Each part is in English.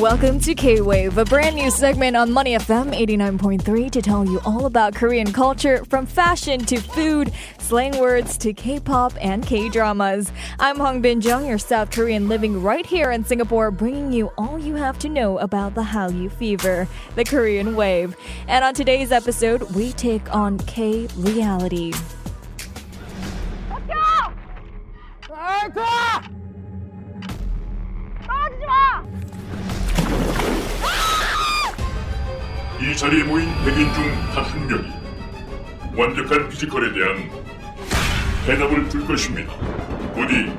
Welcome to K Wave, a brand new segment on Money FM 89.3 to tell you all about Korean culture from fashion to food, slang words to K pop and K dramas. I'm Hong Bin Jung, your South Korean living right here in Singapore, bringing you all you have to know about the Hallyu fever, the Korean wave. And on today's episode, we take on K reality. 이 자리에 모인 100인 중 단 한 명이 완벽한 피지컬에 대한 대답을 줄 것입니다. 부디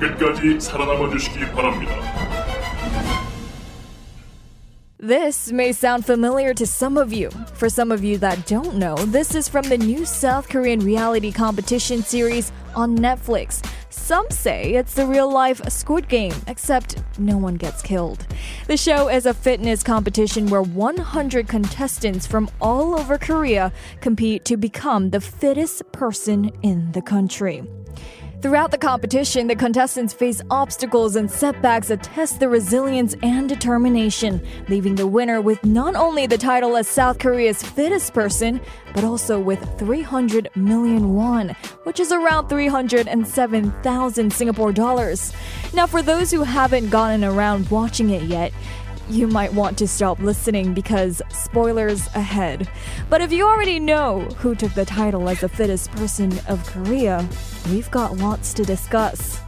끝까지 살아남아 주시기 바랍니다. This may sound familiar to some of you. For some of you that don't know, this is from the new South Korean reality competition series on Netflix. Some say it's the real life Squid Game, except no one gets killed. The show is a fitness competition where 100 contestants from all over Korea compete to become the fittest person in the country. Throughout the competition, the contestants face obstacles and setbacks that test their resilience and determination, leaving the winner with not only the title as South Korea's fittest person, but also with 300 million won, which is around 307,000 Singapore dollars. Now, for those who haven't gotten around watching it yet, you might want to stop listening because spoilers ahead. But if you already know who took the title as the fittest person of Korea, we've got lots to discuss.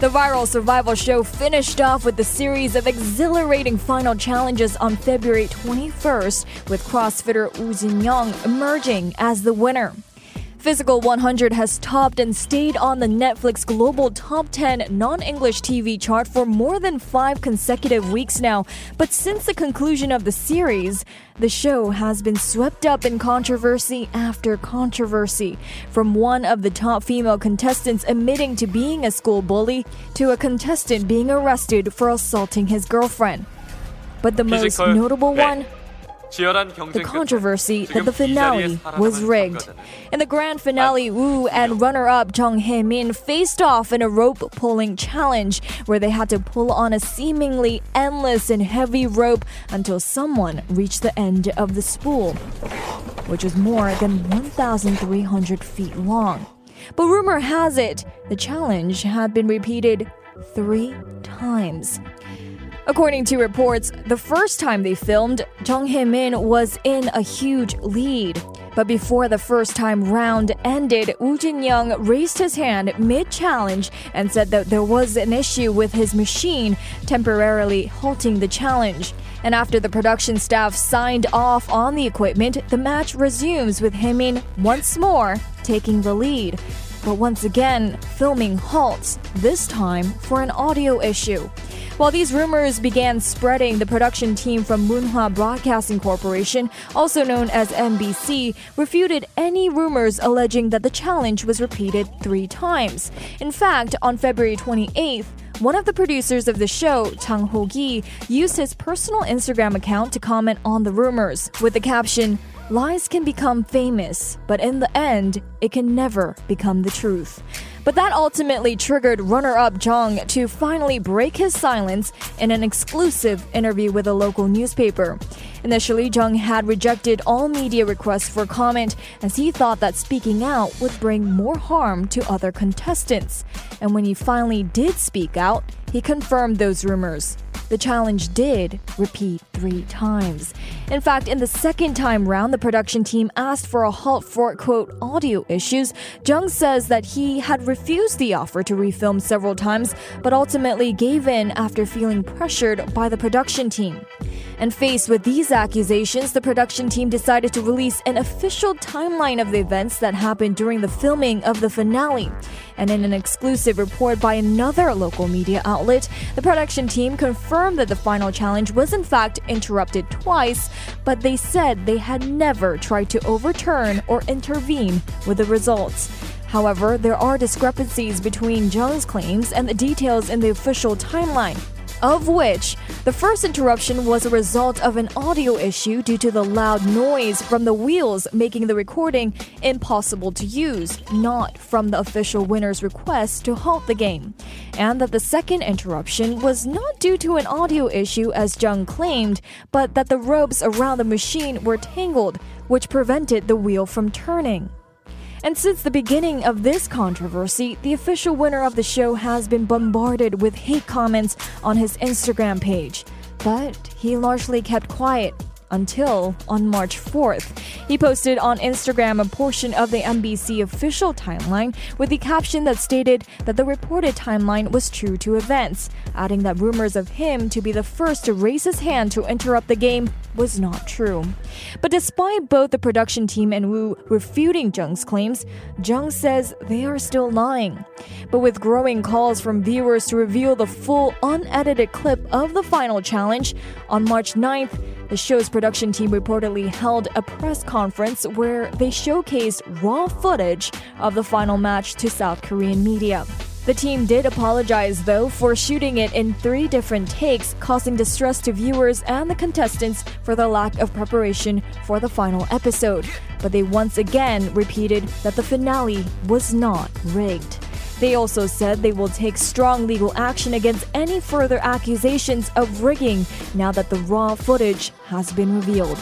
The viral survival show finished off with a series of exhilarating final challenges on February 21st, with CrossFitter Woo Jin-young emerging as the winner. Physical 100 has topped and stayed on the Netflix global top 10 non English TV chart for more than five consecutive weeks now. But since the conclusion of the series, the show has been swept up in controversy after controversy. From one of the top female contestants admitting to being a school bully to a contestant being arrested for assaulting his girlfriend. But the most notable one the controversy that the finale was rigged. In the grand finale, Woo and runner up Jung Hae Min faced off in a rope pulling challenge where they had to pull on a seemingly endless and heavy rope until someone reached the end of the spool, which was more than 1,300 feet long. But rumor has it the challenge had been repeated three times. According to reports, the first time they filmed, Jung Hae-min was in a huge lead. But before the first time round ended, Woo Jin-young raised his hand mid-challenge and said that there was an issue with his machine, temporarily halting the challenge. And after the production staff signed off on the equipment, the match resumes with Hae-min once more taking the lead. But once again, filming halts, this time for an audio issue. While these rumors began spreading, the production team from Munhwa Broadcasting Corporation, also known as MBC, refuted any rumors alleging that the challenge was repeated three times. In fact, on February 28th, one of the producers of the show, Jang Ho-gi, used his personal Instagram account to comment on the rumors with the caption, Lies can become famous, but in the end, it can never become the truth. But that ultimately triggered runner up Jung to finally break his silence in an exclusive interview with a local newspaper. Initially, Jung had rejected all media requests for comment as he thought that speaking out would bring more harm to other contestants. And when he finally did speak out, he confirmed those rumors. The challenge did repeat three times. In fact, in the second time round, the production team asked for a halt for, quote, audio issues. Jung says that he had refused the offer to refilm several times, but ultimately gave in after feeling pressured by the production team. And faced with these accusations, the production team decided to release an official timeline of the events that happened during the filming of the finale. And in an exclusive report by another local media outlet, the production team confirmed that the final challenge was in fact interrupted twice, but they said they had never tried to overturn or intervene with the results. However, there are discrepancies between Jung's claims and the details in the official timeline. Of which the first interruption was a result of an audio issue due to the loud noise from the wheels making the recording impossible to use, not from the official winner's request to halt the game. And that the second interruption was not due to an audio issue as Jung claimed, but that the ropes around the machine were tangled, which prevented the wheel from turning. And since the beginning of this controversy, the official winner of the show has been bombarded with hate comments on his Instagram page. But he largely kept quiet until on March 4th. He posted on Instagram a portion of the MBC official timeline with the caption that stated that the reported timeline was true to events, adding that rumors of him to be the first to raise his hand to interrupt the game was not true. But despite both the production team and Woo refuting Jung's claims, Jung says they are still lying. But with growing calls from viewers to reveal the full unedited clip of the final challenge, on March 9th, the show's production team reportedly held a press conference where they showcased raw footage of the final match to South Korean media. The team did apologize, though, for shooting it in three different takes, causing distress to viewers and the contestants for the lack of preparation for the final episode. But they once again repeated that the finale was not rigged. They also said they will take strong legal action against any further accusations of rigging now that the raw footage has been revealed.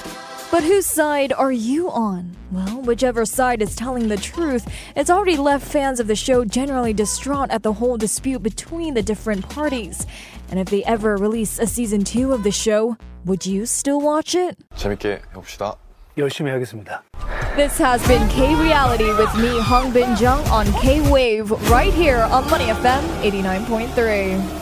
But whose side are you on? Well, whichever side is telling the truth, it's already left fans of the show generally distraught at the whole dispute between the different parties. And if they ever release a season 2 of the show, would you still watch it? 재밌게 해봅시다. 열심히 하겠습니다. This has been K Reality with me, Hong Bin Jung, on K Wave, right here on Money FM 89.3.